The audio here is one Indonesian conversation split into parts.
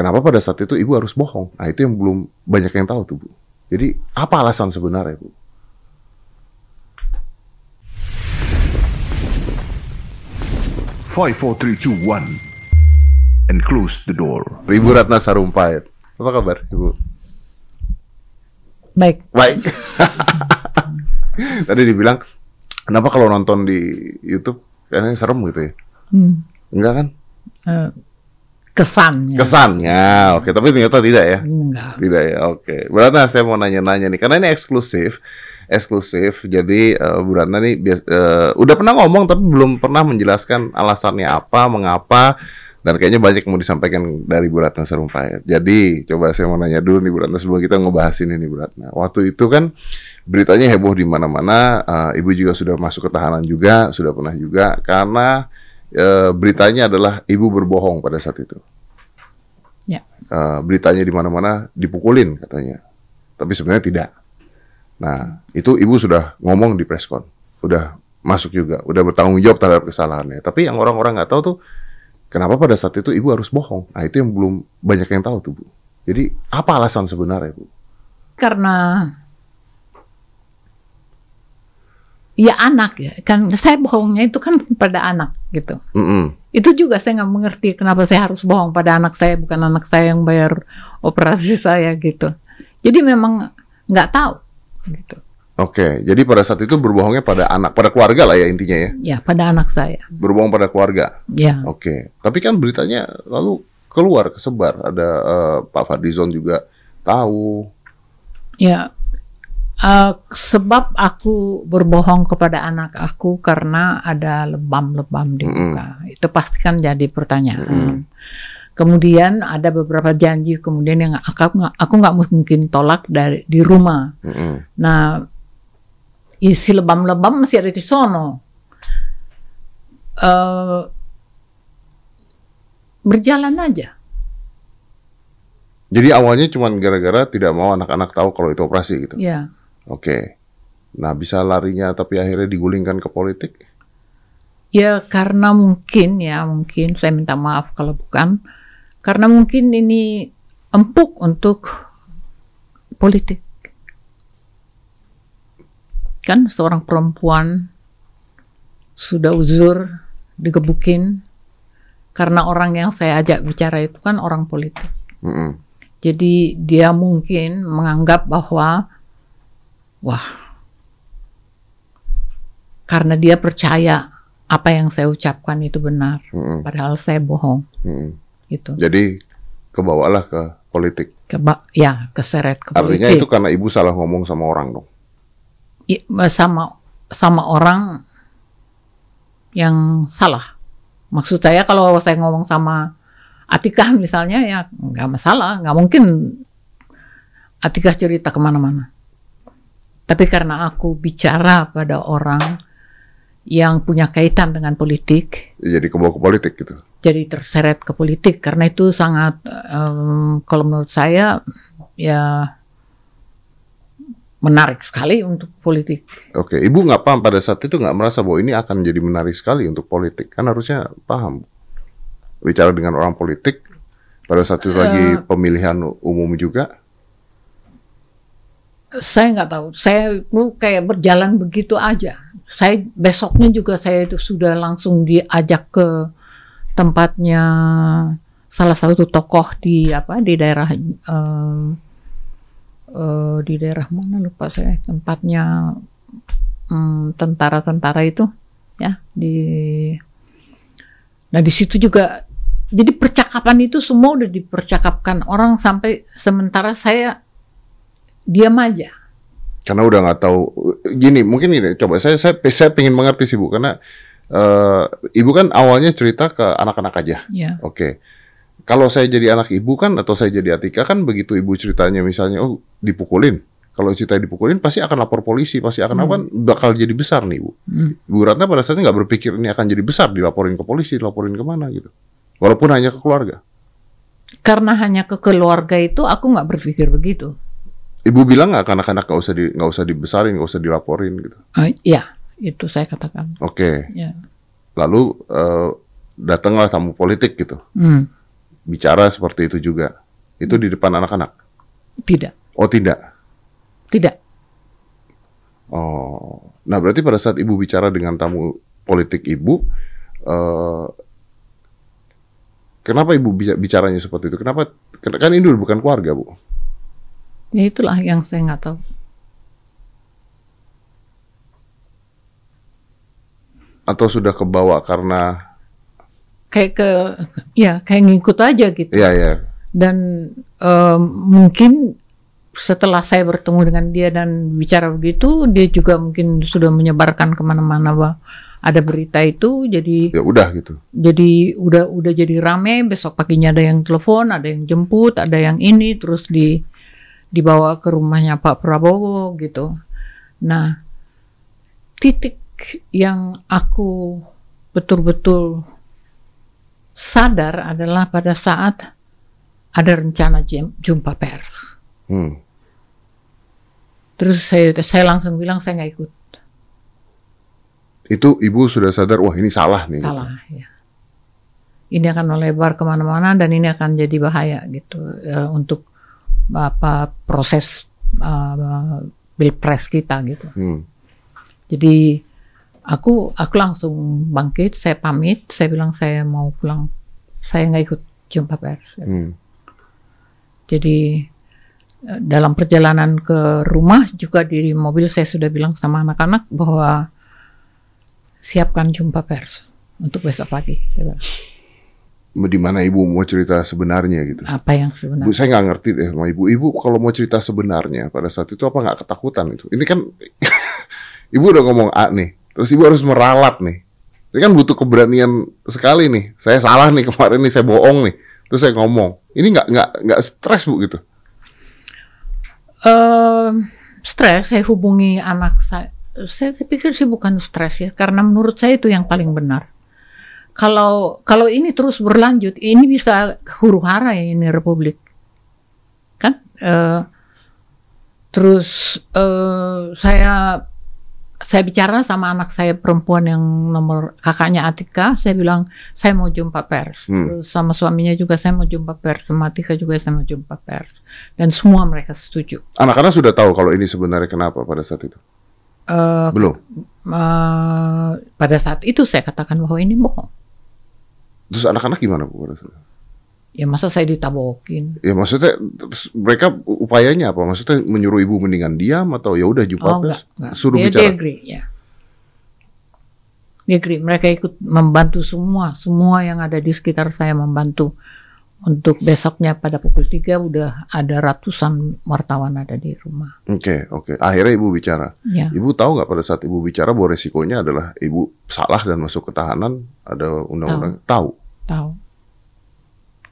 Kenapa pada saat itu ibu harus bohong? Nah itu yang belum banyak yang tahu tuh bu. Jadi apa alasan sebenarnya bu? Five, four, three, two, one, and close the door. Ibu Ratna Sarumpait. Apa kabar ibu? Baik. Baik. Tadi dibilang, kenapa kalau nonton di YouTube kayaknya serem gitu ya? Hmm. Enggak kan? Eh, kesannya. Kesannya, oke. Tapi ternyata tidak ya? Enggak. Tidak ya, oke. Berarti saya mau nanya-nanya nih, karena ini eksklusif, eksklusif. Jadi uh, Bu Ratna nih bias- eh, udah pernah ngomong tapi belum pernah menjelaskan alasannya apa, mengapa, dan kayaknya banyak yang mau disampaikan dari Bu Ratna Sarumpait. Jadi coba saya mau nanya dulu nih Bu Ratna sebelum kita ngebahas ini nih Bu Ratna. Waktu itu kan beritanya heboh di mana-mana. eh, Ibu juga sudah masuk ke tahanan juga, sudah pernah juga karena eh, beritanya adalah Ibu berbohong pada saat itu. Eh, beritanya di mana-mana dipukulin katanya. Tapi sebenarnya tidak. Nah, itu ibu sudah ngomong di preskon, udah masuk juga, udah bertanggung jawab terhadap kesalahannya. Tapi yang orang-orang nggak tahu tuh, kenapa pada saat itu ibu harus bohong? Nah, itu yang belum banyak yang tahu tuh bu. Jadi apa alasan sebenarnya bu? Karena ya anak ya kan saya bohongnya itu kan pada anak gitu. Mm-mm. Itu juga saya nggak mengerti kenapa saya harus bohong pada anak saya bukan anak saya yang bayar operasi saya gitu. Jadi memang nggak tahu gitu. Oke, jadi pada saat itu berbohongnya pada anak, pada keluarga lah ya intinya ya, Ya pada anak saya. berbohong pada keluarga. Ya. Oke, tapi kan beritanya lalu keluar, kesebar. Ada eh, Pak Fadlizon juga tahu. Ya, eh, sebab aku berbohong kepada anak aku karena ada lebam-lebam di muka. Itu pasti kan jadi pertanyaan. Mm-mm. Kemudian ada beberapa janji kemudian yang aku nggak- aku nggak mungkin tolak dari di rumah. Mm-mm. Nah, isi lebam-lebam masih ada di sono. Eh, berjalan aja. Jadi awalnya cuma gara-gara tidak mau anak-anak tahu kalau itu operasi gitu. Ya, Oke. Nah, bisa larinya tapi akhirnya digulingkan ke politik. Ya karena mungkin ya mungkin saya minta maaf kalau bukan karena mungkin ini empuk untuk politik. Kan seorang perempuan sudah uzur digebukin karena orang yang saya ajak bicara itu kan orang politik. Mm-mm. Jadi dia mungkin menganggap bahwa wah karena dia percaya apa yang saya ucapkan itu benar, Mm-mm. padahal saya bohong Mm-mm. gitu. Jadi kebawalah ke politik. Keba ya keseret ke Artinya politik. itu karena ibu salah ngomong sama orang dong. I- sama sama orang yang salah. Maksud saya kalau saya ngomong sama Atikah misalnya ya nggak masalah, nggak mungkin Atikah cerita ke mana-mana. Tapi karena aku bicara pada orang yang punya kaitan dengan politik, Jadi kebawa ke politik gitu. jadi terseret ke politik karena itu sangat em, kalau menurut saya ya menarik sekali untuk politik. Oke, ibu nggak paham pada saat itu nggak merasa bahwa ini akan jadi menarik sekali untuk politik. Kan harusnya paham. Bicara dengan orang politik pada saat itu lagi pemilihan umum juga. Saya nggak tahu, saya itu kayak berjalan begitu aja. Saya besoknya juga saya itu sudah langsung diajak ke tempatnya salah satu tokoh di apa di daerah eh, eh, di daerah mana lupa saya tempatnya hmm, tentara-tentara itu ya di nah di situ juga jadi percakapan itu semua udah dipercakapkan orang sampai sementara saya diam aja Karena udah nggak tahu. Gini, mungkin gini. Coba saya saya saya pengen mengerti sih bu, karena eh, ibu kan awalnya cerita ke anak-anak aja. ya Oke. Kalau saya jadi anak ibu kan atau saya jadi Atika kan begitu ibu ceritanya misalnya oh dipukulin. Kalau cerita dipukulin pasti akan lapor polisi, pasti akan apa kan bakal jadi besar nih Bu. Hmm. Bu Ratna pada saat itu nggak berpikir ini akan jadi besar dilaporin ke polisi, dilaporin ke mana gitu. Walaupun hanya ke keluarga. karena hanya ke keluarga itu aku nggak berpikir begitu Ibu bilang nggak anak-anak nggak usah di nggak usah dibesarin, nggak usah dilaporin gitu. Eh, ya itu saya katakan Oke. ya Lalu eh, datanglah tamu politik gitu. Hmm. bicara seperti itu juga. Itu di depan anak-anak. Tidak, Oh tidak. tidak. Oh, nah berarti pada saat ibu bicara dengan tamu politik ibu, eh, kenapa ibu bisa bicaranya seperti itu? Kenapa? Kan ini bukan keluarga bu. Ya itulah yang saya nggak tahu. Atau sudah kebawa karena, Kayak ke, ya kayak ngikut aja gitu. ya ya, Dan em, mungkin setelah saya bertemu dengan dia dan bicara begitu, dia juga mungkin sudah menyebarkan ke mana-mana bahwa ada berita itu, jadi ya udah gitu. jadi udah udah jadi rame. Besok paginya ada yang telepon, ada yang jemput, ada yang ini, terus di dibawa ke rumahnya Pak Prabowo gitu. Nah, titik yang aku betul-betul sadar adalah pada saat ada rencana jumpa pers. Hmm. Terus saya saya langsung bilang saya nggak ikut. Itu ibu sudah sadar, wah ini salah nih. Salah ya. Ini akan melebar ke mana-mana dan ini akan jadi bahaya gitu eh, untuk apa proses uh, pilpres kita gitu. Hmm. Jadi aku aku langsung bangkit, saya pamit, saya bilang saya mau pulang, saya nggak ikut jumpa pers. Hmm. Jadi eh, dalam perjalanan ke rumah juga di mobil saya sudah bilang sama anak-anak bahwa siapkan jumpa pers untuk besok pagi. Saya bilang, Di mana ibu mau cerita sebenarnya gitu. Apa yang Bu, sebenarnya? saya nggak ngerti deh sama ibu. Ibu kalau mau cerita sebenarnya pada saat itu apa nggak ketakutan itu? Ini kan ibu udah ngomong A nih, terus ibu harus meralat nih. Ini kan butuh keberanian sekali nih. Saya salah nih kemarin nih, saya bohong nih. Terus saya ngomong. Ini nggak nggak nggak stres bu gitu. Ehm, stres, saya hubungi anak saya. Saya pikir sih bukan stres ya, karena menurut saya itu yang paling benar. Kalau kalau ini terus berlanjut, ini bisa huru hara ya ini Republik, kan? Eh, terus eh, saya saya bicara sama anak saya perempuan yang nomor kakaknya Atika, saya bilang saya mau jumpa pers. Hmm. Terus sama suaminya juga saya mau jumpa pers, sama Atika juga saya mau jumpa pers. Dan semua mereka setuju. Anak-anak sudah tahu kalau ini sebenarnya kenapa pada saat itu. Eh, Belum. eh, pada saat itu saya katakan bahwa ini bohong. Terus anak-anak gimana bu? Ya masa saya ditabokin? Ya maksudnya terus mereka upayanya apa? Maksudnya menyuruh ibu mendingan diam atau ya udah jumpa Oh enggak, enggak. Suruh dia, bicara. Dia agree, ya. Dia agree. Mereka ikut membantu semua, semua yang ada di sekitar saya membantu. Untuk besoknya pada pukul 3 udah ada ratusan wartawan ada di rumah. Oke, oke. Akhirnya ibu bicara. Ya, Ibu tahu nggak pada saat ibu bicara bahwa resikonya adalah ibu salah dan masuk ke tahanan ada undang-undang tahu. tahu.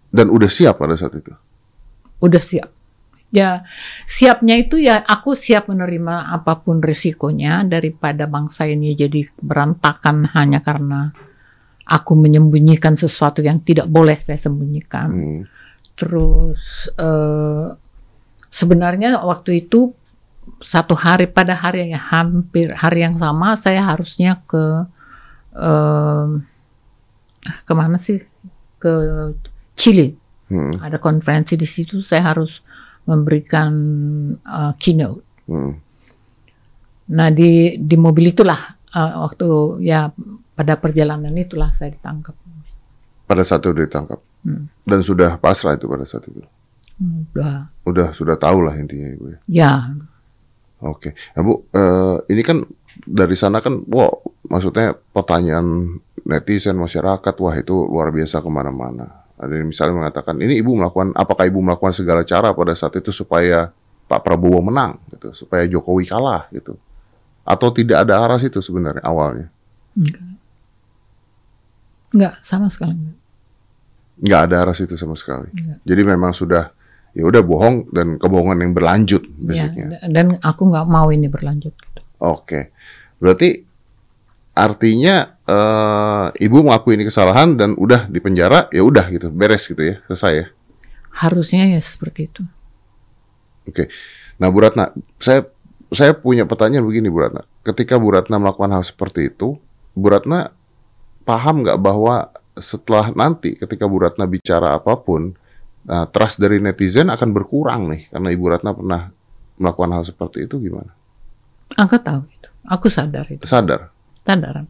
Dan udah siap pada saat itu. Udah siap. Ya, siapnya itu ya aku siap menerima apa pun risikonya daripada bangsa ini jadi berantakan hanya karena aku menyembunyikan sesuatu yang tidak boleh saya sembunyikan. Hmm. Terus eh, sebenarnya waktu itu satu hari pada hari yang hampir hari yang sama saya harusnya ke eh, ke mana sih ke Chile Hmm. ada konferensi di situ saya harus memberikan eh, keynote. Hmm. Nah di di mobil itulah eh, waktu ya pada perjalanan itulah saya ditangkap. Pada saat itu ditangkap Hmm. dan sudah pasrah itu pada saat itu. Udah, Udah sudah tahu lah intinya ibu ya. ya Oke, nah, bu, eh, ini kan dari sana kan, wah, maksudnya pertanyaan netizen masyarakat, wah itu luar biasa ke mana-mana. Ada yang misalnya mengatakan, ini ibu melakukan, apakah ibu melakukan segala cara pada saat itu supaya Pak Prabowo menang, gitu, supaya Jokowi kalah, gitu, atau tidak ada arah situ sebenarnya awalnya, enggak, enggak sama sekali enggak. nggak ada arah situ sama sekali. Enggak. Jadi memang sudah, ya udah bohong dan kebohongan yang berlanjut, Ya, basicnya. dan aku nggak mau ini berlanjut. gitu. Oke, berarti artinya eh, ibu mengakui ini kesalahan dan udah di penjara, ya udah gitu, beres gitu ya, selesai ya. Harusnya ya seperti itu. Oke, nah Bu Ratna, saya saya punya pertanyaan begini Bu Ratna, ketika Bu Ratna melakukan hal seperti itu, Bu Ratna paham nggak bahwa setelah nanti ketika Bu Ratna bicara apa pun, nah, trust dari netizen akan berkurang nih karena Ibu Ratna pernah melakukan hal seperti itu gimana? Aku tahu itu. Aku sadar itu. Sadar. Sadar.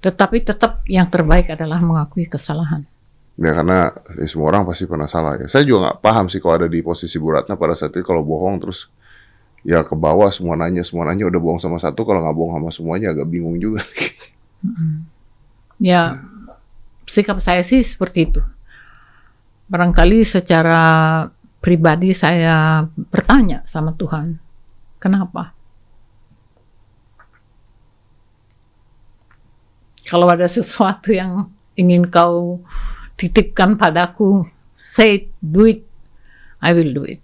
Tetapi tetap yang terbaik adalah mengakui kesalahan. Ya karena ya, semua orang pasti pernah salah ya. Saya juga nggak paham sih kalau ada di posisi Bu Ratna pada saat itu kalau bohong terus ya ke bawah semua nanya semua nanya udah bohong sama satu kalau nggak bohong sama semuanya agak bingung juga. Ya, sikap saya sih seperti itu. Barangkali secara pribadi saya bertanya sama Tuhan, kenapa? Kalau ada sesuatu yang ingin kau titipkan padaku, say it, do it, I will do it.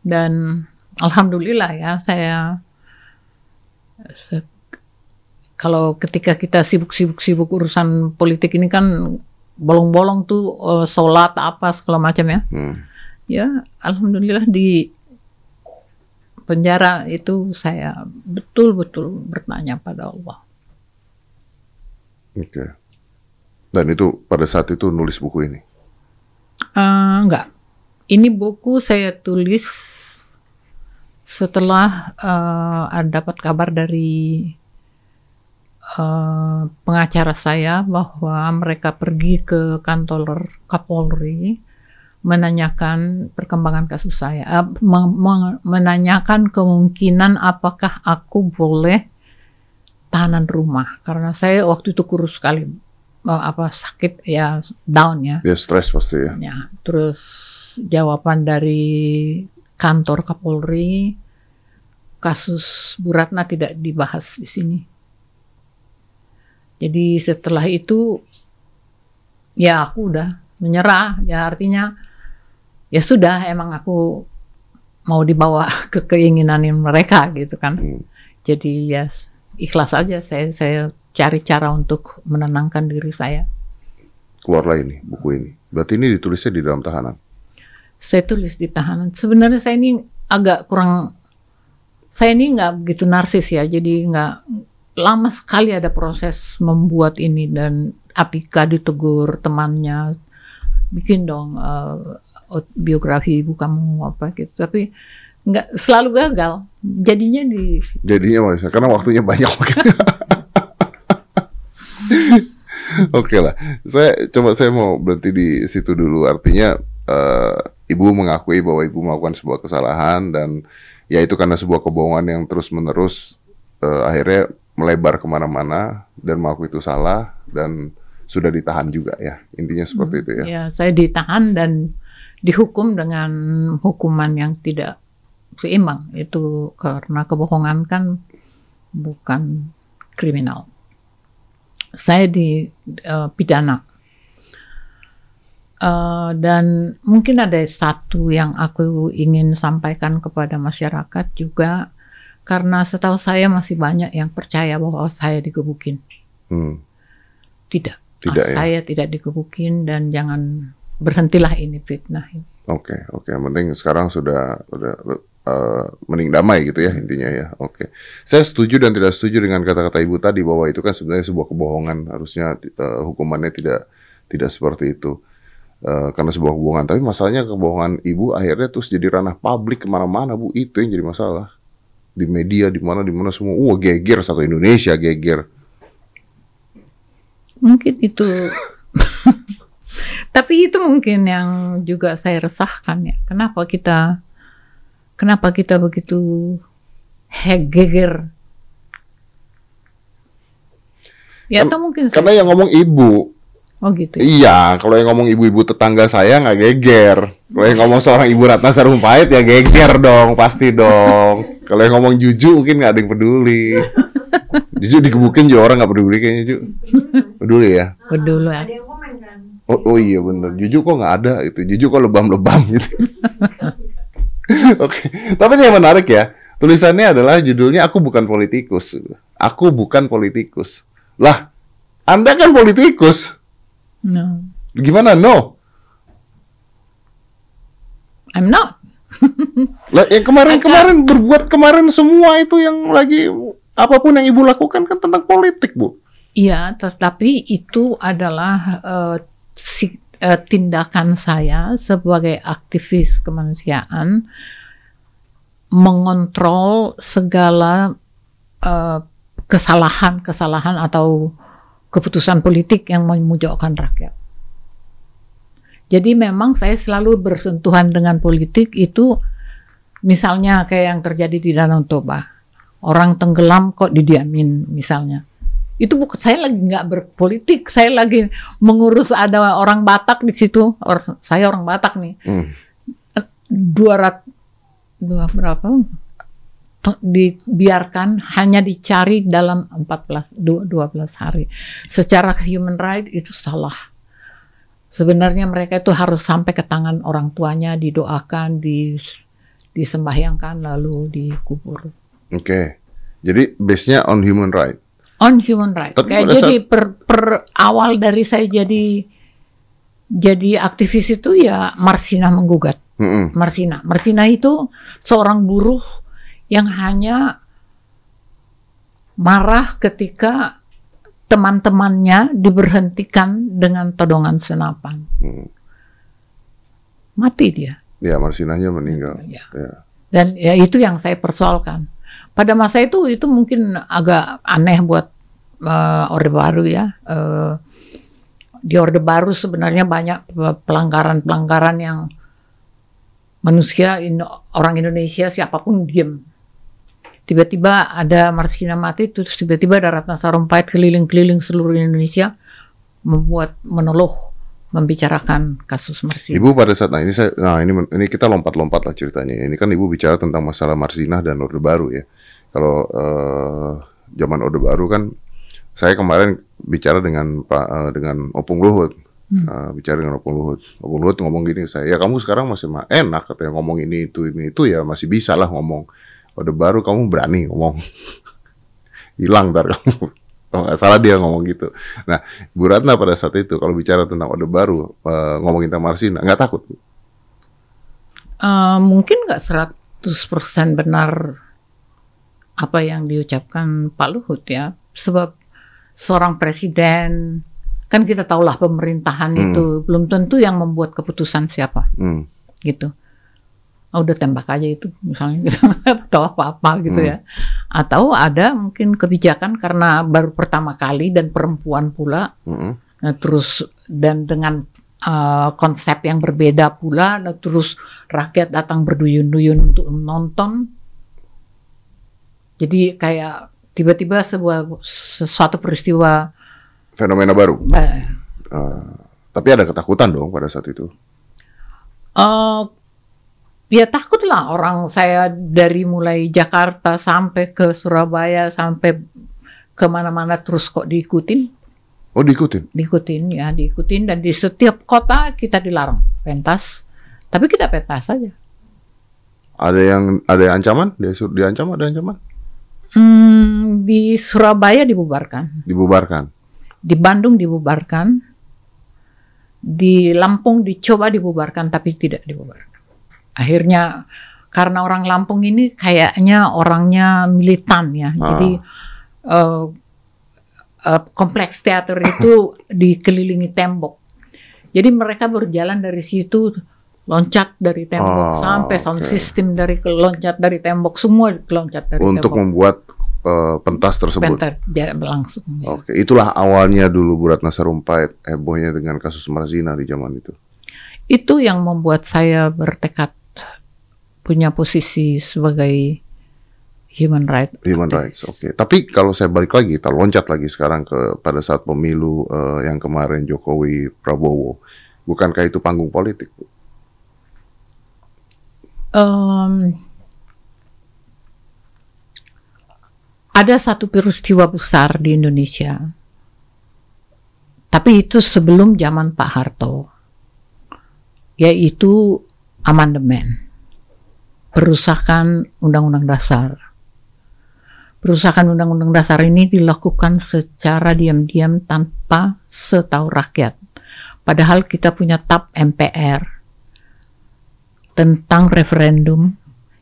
Dan alhamdulillah ya saya kalau ketika kita sibuk-sibuk-sibuk urusan politik ini kan bolong-bolong tuh eh, sholat apa segala macam ya. Hmm. Ya alhamdulillah di penjara itu saya betul-betul bertanya pada Allah. Oke. Dan itu pada saat itu nulis buku ini. Eh, enggak. Ini buku saya tulis setelah eh, dapat kabar dari eh, pengacara saya bahwa mereka pergi ke kantor Kapolri menanyakan perkembangan kasus saya, meng- menanyakan kemungkinan apakah aku boleh tahanan rumah karena saya waktu itu kurus sekali, eh, apa sakit ya down ya. Dia stres pasti ya. Ya, terus jawaban dari kantor Kapolri, kasus Bu Ratna tidak dibahas di sini. Jadi setelah itu, ya aku udah menyerah. Ya artinya, ya sudah emang aku mau dibawa ke keinginan mereka gitu kan. Hmm. Jadi ya ikhlas aja saya saya cari cara untuk menenangkan diri saya. Keluarlah ini buku ini. Berarti ini ditulisnya di dalam tahanan. saya tulis di tahanan. Sebenarnya saya ini agak kurang, saya ini nggak begitu narsis ya, jadi nggak lama sekali ada proses membuat ini dan Apika ditegur temannya, bikin dong eh, biografi ibu kamu apa gitu, tapi nggak selalu gagal. Jadinya di Jadinya Mas, karena waktunya banyak. Oke lah, saya coba saya mau berhenti di situ dulu. Artinya eh, ibu mengakui bahwa ibu melakukan sebuah kesalahan dan ya itu karena sebuah kebohongan yang terus menerus akhirnya melebar ke mana-mana dan mengakui itu salah dan sudah ditahan juga ya. Intinya seperti itu ya. ya saya ditahan dan dihukum dengan hukuman yang tidak seimbang itu karena kebohongan kan bukan kriminal. Saya di eh, pidana Eh, dan mungkin ada satu yang aku ingin sampaikan kepada masyarakat juga karena setahu saya masih banyak yang percaya bahwa saya digebukin. Hmm, Tidak, Tidak Ah, ya? saya tidak digebukin dan jangan berhentilah ini fitnah. Oke, oke. Yang penting sekarang sudah udah eh, mending damai gitu ya intinya ya. Oke. Saya setuju dan tidak setuju dengan kata-kata Ibu tadi bahwa itu kan sebenarnya sebuah kebohongan. Harusnya eh, hukumannya tidak tidak seperti itu. Eh, karena sebuah kebohongan. Tapi masalahnya kebohongan Ibu akhirnya terus jadi ranah publik ke mana-mana Bu. Itu yang jadi masalah. Di media, di mana, di mana semua. Wah geger satu Indonesia geger. Mungkin itu. Tapi itu mungkin yang juga saya resahkan ya. Kenapa kita kenapa kita begitu hegeger? Ya atau mungkin Karena yang ngomong Ibu. oh gitu. ya. Iya, kalau yang ngomong ibu-ibu tetangga saya nggak geger. Kalau yang ngomong seorang ibu Ratna Sarumpait ya geger dong, pasti dong. Kalau yang ngomong Juju mungkin nggak ada yang peduli. Juju digebukin juga orang nggak peduli kayaknya Juju. Peduli ya. Peduli ya. Oh, oh iya bener. Juju kok nggak ada itu. Juju kok lebam-lebam gitu. Oke, tapi ini yang menarik ya. Tulisannya adalah judulnya Aku bukan politikus. Aku bukan politikus. Lah, Anda kan politikus. No, Gimana? No. I'm not. Lah yang kemarin-kemarin berbuat kemarin semua itu yang lagi apa pun yang ibu lakukan kan tentang politik bu. Iya, tetapi itu adalah eh, si- eh, tindakan saya sebagai aktivis kemanusiaan mengontrol segala eh, kesalahan-kesalahan atau keputusan politik yang memojokkan rakyat. Jadi memang saya selalu bersentuhan dengan politik itu misalnya kayak yang terjadi di Danau Toba. Orang tenggelam kok didiamin misalnya. Itu bukan saya lagi nggak berpolitik, saya lagi mengurus ada orang Batak di situ. Or- saya orang Batak nih. Hmm. 200 dua berapa? Dibiarkan hanya dicari dalam 14 du- 12 hari. Secara human right itu salah. Sebenarnya mereka itu harus sampai ke tangan orang tuanya, didoakan, di disembahyangkan lalu dikubur. Oke. Jadi base-nya on human right. On human right. Tapi Kayak jadi per, per awal dari saya jadi jadi aktivis itu ya Marsina menggugat. Mm-mm. Marsina. Marsina itu seorang buruh yang hanya marah ketika teman-temannya diberhentikan dengan todongan senapan. Hmm. Mati dia. Ya, Marsinahnya meninggal. Ya. Ya. Dan ya itu yang saya persoalkan. Pada masa itu itu mungkin agak aneh buat eh, Orde Baru ya. Eh, di Orde Baru sebenarnya banyak pelanggaran-pelanggaran yang manusia in- orang Indonesia siapa pun diem. Tiba-tiba ada Marsina mati, terus tiba-tiba ada Ratna Sarumpait keliling-keliling seluruh Indonesia membuat menoloh membicarakan kasus Marsina. Ibu pada saat nah ini saya nah ini ini kita lompat-lompat lah ceritanya. Ini kan Ibu bicara tentang masalah Marsinah dan Orde Baru ya. Kalau eh, zaman Orde Baru kan saya kemarin bicara dengan Pak eh, dengan Opung Luhut. Eh, bicara dengan Opung Luhut. Opung Luhut ngomong gini saya, "Ya kamu sekarang masih ma- enak katanya ngomong ini itu ini itu ya masih bisa lah ngomong. Orde Baru kamu berani ngomong. Hilang ntar kamu." Kalau nggak salah dia ngomong gitu. Nah, Bu Ratna pada saat itu kalau bicara tentang Orde Baru, eh, ngomongin tentang Marsina, nggak takut? Bu? Eh, mungkin nggak 100% benar apa yang diucapkan Pak Luhut ya. Sebab seorang presiden, kan kita tahulah pemerintahan Hmm. itu belum tentu yang membuat keputusan siapa Hmm. gitu. Oh, udah tembak aja itu misalnya gitu. atau apa-apa gitu Hmm. ya. Atau ada mungkin kebijakan karena baru pertama kali dan perempuan pula Mm-mm. Nah, terus dan dengan uh, konsep yang berbeda pula, nah, terus rakyat datang berduyun-duyun untuk menonton. Jadi kayak tiba-tiba sebuah sesuatu peristiwa Fenomena baru. eh, Eh, tapi ada ketakutan dong pada saat itu. eh, ya takutlah orang saya dari mulai Jakarta sampai ke Surabaya sampai ke mana-mana terus kok diikutin Oh diikutin? diikutin ya diikutin dan di setiap kota kita dilarang pentas tapi kita pentas saja Ada yang ada yang ancaman? Dia diancam ada ancaman? Hmm, di Surabaya dibubarkan, Dibubarkan. di Bandung dibubarkan, di Lampung dicoba dibubarkan tapi tidak dibubarkan. Akhirnya karena orang Lampung ini kayaknya orangnya militan ya, Ah. jadi eh, eh, kompleks teater itu dikelilingi tembok. Jadi mereka berjalan dari situ loncat dari tembok Ah, sampai sound oke. system dari loncat dari tembok semua loncat dari Untuk tembok. membuat eh, pentas tersebut. Bentar, biar berlangsung. ya. Oke, itulah awalnya dulu Bu Ratna Sarumpait hebohnya dengan kasus Marzina di zaman itu. Itu yang membuat saya bertekad punya posisi sebagai human right. Human rights, oke. Tapi kalau saya balik lagi, kita loncat lagi sekarang ke pada saat pemilu eh, yang kemarin Jokowi Prabowo, bukankah itu panggung politik? Bu? Em, ada satu peristiwa besar di Indonesia, tapi itu sebelum zaman Pak Harto, yaitu amandemen, perusahaan Undang-Undang Dasar. Perusahaan Undang-Undang Dasar ini dilakukan secara diam-diam tanpa setahu rakyat. Padahal kita punya TAP MPR tentang referendum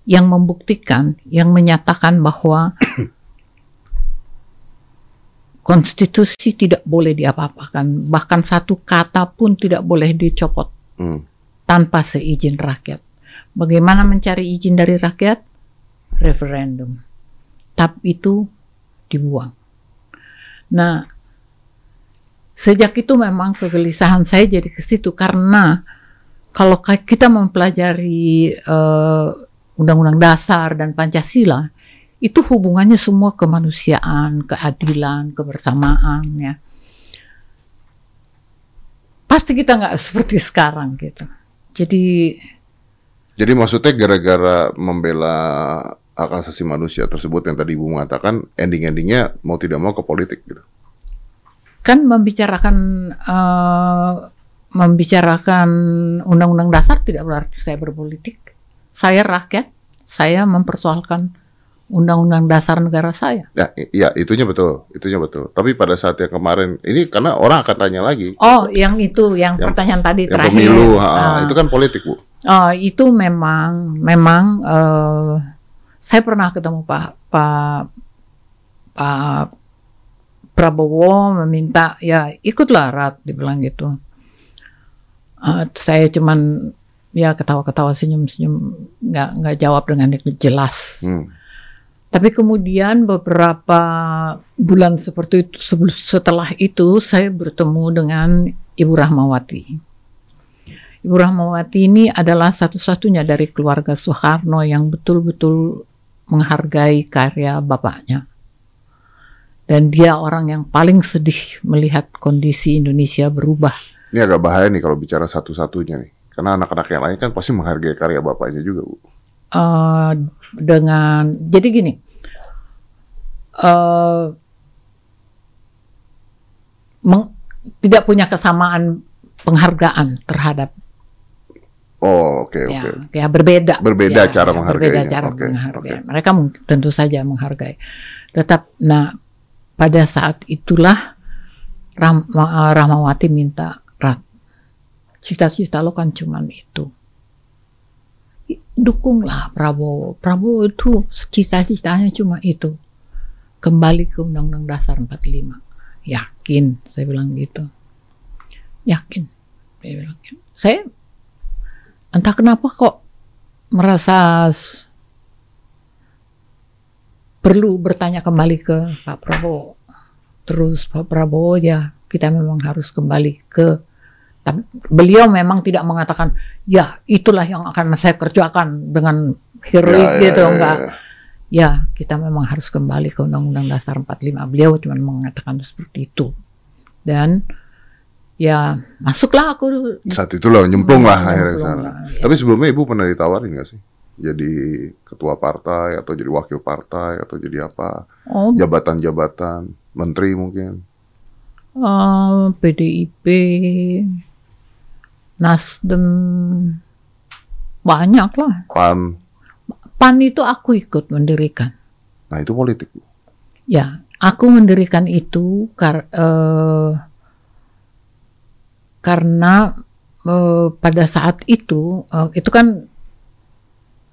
yang membuktikan, yang menyatakan bahwa konstitusi tidak boleh diapa-apakan, bahkan satu kata pun tidak boleh dicopot Hmm. tanpa seizin rakyat. Bagaimana mencari izin dari rakyat? Referendum. Tap itu dibuang. Nah, sejak itu memang kegelisahan saya jadi ke situ karena kalau ka- kita mempelajari eh, undang-undang dasar dan Pancasila, itu hubungannya semua kemanusiaan, keadilan, kebersamaan ya. Pasti kita nggak seperti sekarang gitu. Jadi Jadi maksudnya gara-gara membela hak asasi manusia tersebut yang tadi Ibu mengatakan ending-endingnya mau tidak mau ke politik gitu. kan membicarakan eh, membicarakan undang-undang dasar tidak berarti saya berpolitik. Saya rakyat, saya mempersoalkan undang-undang dasar negara saya. Ya, ya itunya betul, itunya betul. Tapi pada saat yang kemarin ini karena orang akan tanya lagi Oh, yang itu, yang, Yang- pertanyaan tadi yang terakhir. pemilu, ha, Ah. itu kan politik bu. Oh, itu memang memang eh, saya pernah ketemu Pak Pak Pak Prabowo meminta ya ikutlah rat dibilang gitu. Eh, saya cuman ya ketawa-ketawa senyum-senyum nggak nggak jawab dengan jelas. Hmm. Tapi kemudian beberapa bulan seperti itu setelah itu saya bertemu dengan Ibu Rahmawati. Ibu Rahmawati ini adalah satu-satunya dari keluarga Soekarno yang betul-betul menghargai karya bapaknya. Dan dia orang yang paling sedih melihat kondisi Indonesia berubah. Ini agak bahaya nih kalau bicara satu-satunya nih. Karena anak-anak yang lain kan pasti menghargai karya bapaknya juga bu. eh, dengan jadi gini eh meng- tidak punya kesamaan penghargaan terhadap Oh oke ya, oke. ya berbeda Berbeda Ya, cara ya, menghargainya. berbeda cara Oke, menghargai oke. mereka tentu saja menghargai tetap nah pada saat itulah Ma- Rahmawati minta cita-cita lo kan cuman itu. Dukunglah Prabowo. Prabowo itu cita-citanya cuma itu. Kembali ke Undang-Undang Dasar 45 yakin? Saya bilang gitu. Yakin? Saya bilang gitu. saya entah kenapa kok merasa perlu bertanya kembali ke Pak Prabowo. Terus Pak Prabowo ya kita memang harus kembali ke tapi beliau memang tidak mengatakan ya itulah yang akan saya kerjakan dengan heroik Ya, ya, gitu ya, enggak. ya. Ya, kita memang harus kembali ke Undang-Undang Dasar 45. Beliau cuma mengatakan seperti itu. Dan ya masuklah aku Saat itulah nyemplung lah akhirnya ke nyemplung sana. lah, ya. Tapi sebelumnya ibu pernah ditawarin nggak sih? Jadi ketua partai atau jadi wakil partai atau jadi apa? Oh, Jabatan-jabatan, menteri mungkin. eh, PDIP, Nasdem, banyak lah. Pan. PAN itu aku ikut mendirikan. Nah itu politik. Ya, aku mendirikan itu kar eh, karena eh, pada saat itu eh, itu kan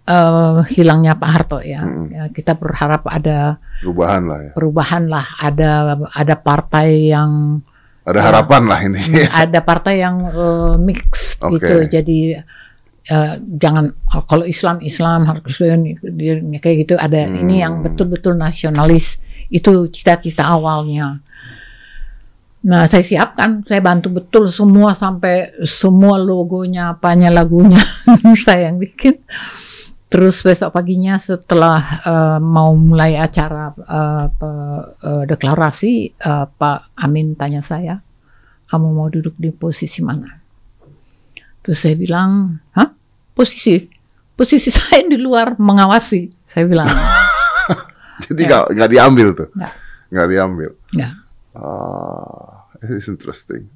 eh, hilangnya Pak Harto ya. Mm. ya. Kita berharap ada Perubahan lah ya. perubahan lah, ada ada partai yang Ada Ya. harapan lah intinya. ada partai yang eh, mix Oke. gitu. Jadi eh, jangan kalau Islam Islam harus dia kayak gitu. Ada Hmm. ini yang betul-betul nasionalis itu cita-cita awalnya. Nah, saya siapkan, saya bantu betul semua sampai semua logonya, apanya lagunya saya yang bikin. Terus besok paginya setelah eh, mau mulai acara pe- eh, deklarasi, eh, Pak Amin tanya saya, kamu mau duduk di posisi mana? Terus saya bilang, hah? Posisi? Posisi saya di luar mengawasi. Saya bilang, Jadi nggak nggak diambil tuh. Nggak. Nggak diambil. ya. Ah, it's interesting.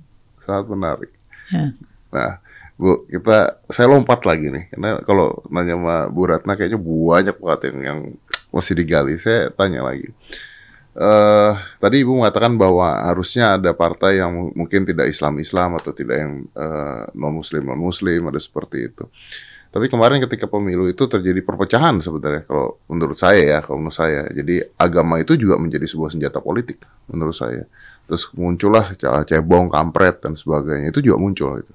Sangat menarik. Ya. Nah, Bu, kita saya lompat lagi nih. Karena kalau nanya sama Bu Ratna kayaknya banyak banget yang, yang masih digali. Saya tanya lagi. eh tadi Ibu mengatakan bahwa harusnya ada partai yang mu- mungkin tidak Islam-Islam atau tidak yang non Muslim non Muslim ada seperti itu. Tapi kemarin ketika pemilu itu terjadi perpecahan sebenarnya kalau menurut saya ya, kalau menurut saya. Jadi agama itu juga menjadi sebuah senjata politik menurut saya. Terus muncullah ce- cebong, kampret dan sebagainya. Itu juga muncul itu.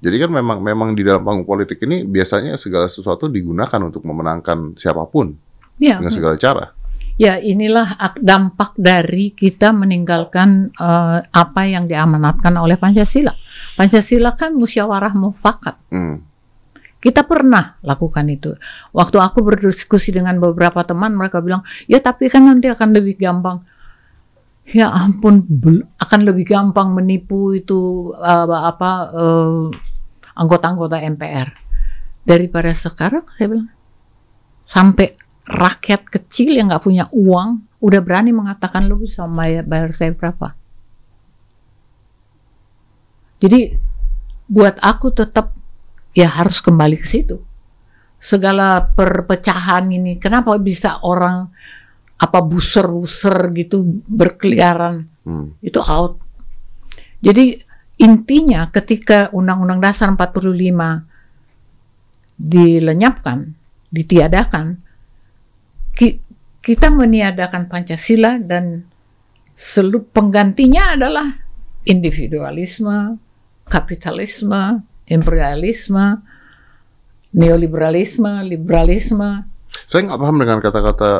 Jadi kan memang memang di dalam panggung politik ini biasanya segala sesuatu digunakan untuk memenangkan siapa pun Ya, dengan segala cara. ya inilah ak- dampak dari kita meninggalkan eh, apa yang diamanatkan oleh Pancasila. Pancasila kan musyawarah mufakat. Hmm. Kita pernah lakukan itu. Waktu aku berdiskusi dengan beberapa teman, mereka bilang, ya tapi kan nanti akan lebih gampang. Ya ampun, akan lebih gampang menipu itu eh, apa eh, anggota-anggota MPR daripada sekarang. Saya bilang, sampai rakyat kecil yang nggak punya uang udah berani mengatakan lu bisa bayar, bayar saya berapa. Jadi buat aku tetap ya harus kembali ke situ. Segala perpecahan ini, kenapa bisa orang apa buser-buser gitu berkeliaran Hmm. itu out. Jadi intinya ketika Undang-Undang Dasar 45 dilenyapkan, ditiadakan, ki- kita meniadakan Pancasila dan seluruh penggantinya adalah individualisme, kapitalisme, imperialisme, neoliberalisme, liberalisme. Saya nggak paham dengan kata-kata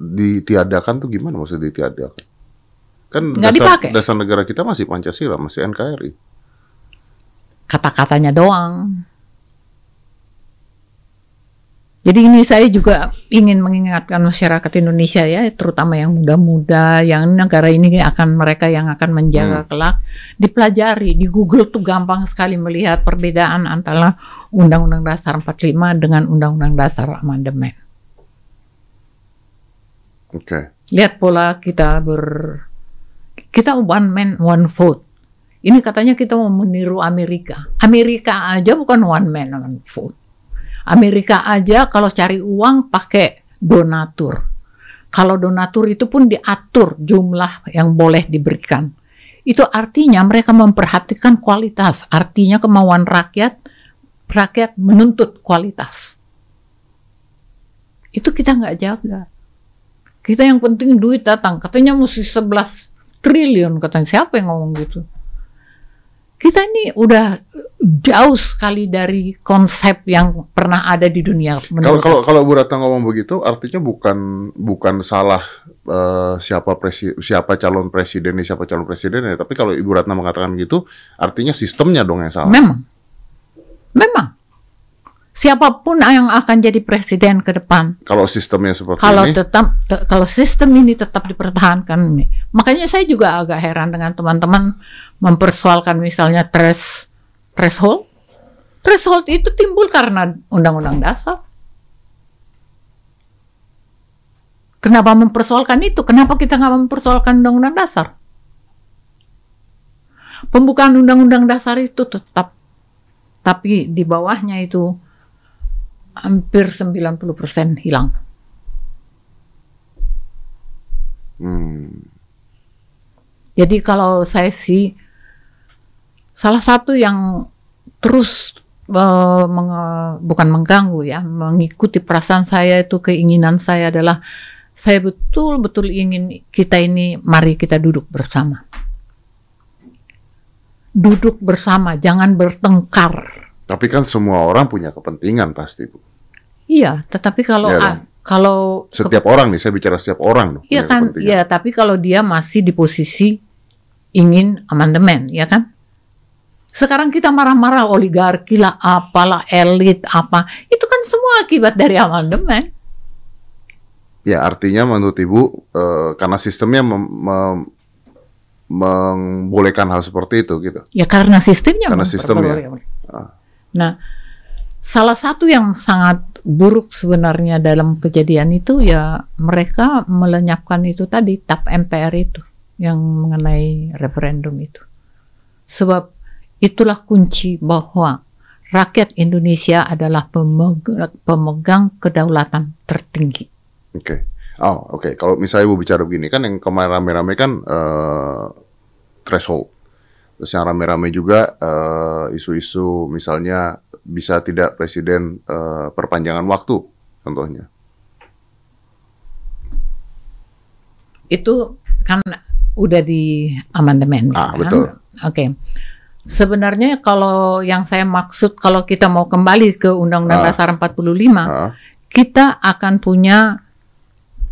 ditiadakan tuh gimana maksudnya ditiadakan? Kan Nggak dasar, dipakai. dasar negara kita masih Pancasila, masih NKRI. kata-katanya doang. Jadi ini saya juga ingin mengingatkan masyarakat Indonesia ya, terutama yang muda-muda, yang negara ini akan mereka yang akan menjaga Hmm. kelak, dipelajari di Google tuh gampang sekali melihat perbedaan antara Undang-Undang Dasar 45 dengan Undang-Undang Dasar Amandemen. Oke. Lihat pola kita ber kita one man one vote. Ini katanya kita mau meniru Amerika. Amerika aja bukan one man one vote. Amerika aja kalau cari uang pakai donatur. Kalau donatur itu pun diatur jumlah yang boleh diberikan. Itu artinya mereka memperhatikan kualitas. Artinya kemauan rakyat, rakyat menuntut kualitas. Itu kita nggak jaga. Kita yang penting duit datang. Katanya mesti 11 triliun katanya. Siapa yang ngomong gitu? Kita ini udah jauh sekali dari konsep yang pernah ada di dunia. Kalau kalau kalau Bu Ratna ngomong begitu, artinya bukan bukan salah eh, siapa presi, siapa calon presiden siapa calon presiden ya. Tapi kalau Ibu Ratna mengatakan gitu, artinya sistemnya dong yang salah. Memang. Memang. Siapa pun yang akan jadi presiden ke depan, Kalau sistemnya seperti kalau ini, tetap te- kalau sistem ini tetap dipertahankan ini. Makanya saya juga agak heran dengan teman-teman mempersoalkan misalnya thres threshold. Threshold itu timbul karena undang-undang dasar. Kenapa mempersoalkan itu? Kenapa kita nggak mempersoalkan undang-undang dasar? Pembukaan undang-undang dasar itu tetap, tapi di bawahnya itu hampir 90% hilang. hmm, Jadi kalau saya sih salah satu yang terus eh, menge- bukan mengganggu ya, mengikuti perasaan saya itu keinginan saya adalah saya betul-betul ingin kita ini mari kita duduk bersama. Duduk bersama, jangan bertengkar. Tapi kan semua orang punya kepentingan pasti, Bu. Iya, tetapi kalau Iya ah, dong. kalau Setiap orang nih, saya bicara setiap orang dong. Iya kan, kepentingan. ya tapi kalau dia masih di posisi ingin amandemen, ya kan? Sekarang kita marah-marah oligarki lah, apalah elit apa, itu kan semua akibat dari amandemen. Ya artinya menurut Ibu eh, karena sistemnya mem- mem- membolehkan hal seperti itu gitu. Ya karena sistemnya. Karena sistemnya. Ah. Nah, salah satu yang sangat buruk sebenarnya dalam kejadian itu ya mereka melenyapkan itu tadi tap MPR itu yang mengenai referendum itu. Sebab itulah kunci bahwa rakyat Indonesia adalah pemegang, pemegang kedaulatan tertinggi. Oke. Oh, oke. Kalau misalnya Ibu bicara begini kan yang kemarin rame-rame kan eh, threshold. Terus yang rame-rame juga eh, isu-isu misalnya bisa tidak presiden eh, perpanjangan waktu contohnya. Itu kan udah di amandemen. Ah, kan? betul. Oke. Sebenarnya kalau yang saya maksud kalau kita mau kembali ke Undang-Undang Ah. Dasar 45, Ah, kita akan punya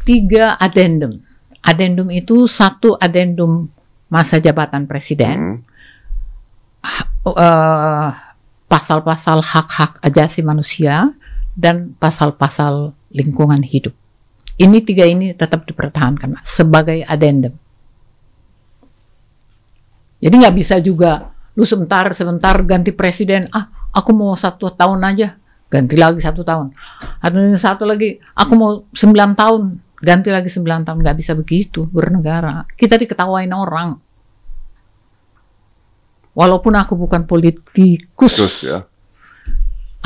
tiga adendum. Adendum itu satu adendum masa jabatan presiden, hmm, eh, pasal-pasal hak-hak ajasi manusia dan pasal-pasal lingkungan hidup. Ini tiga ini tetap dipertahankan sebagai adendum. Jadi nggak bisa juga lu sebentar sebentar ganti presiden. Ah aku mau satu tahun aja ganti lagi satu tahun. Atau satu lagi aku mau sembilan tahun ganti lagi sembilan tahun. Nggak bisa begitu bernegara. Kita diketawain orang walaupun aku bukan politikus terus ya.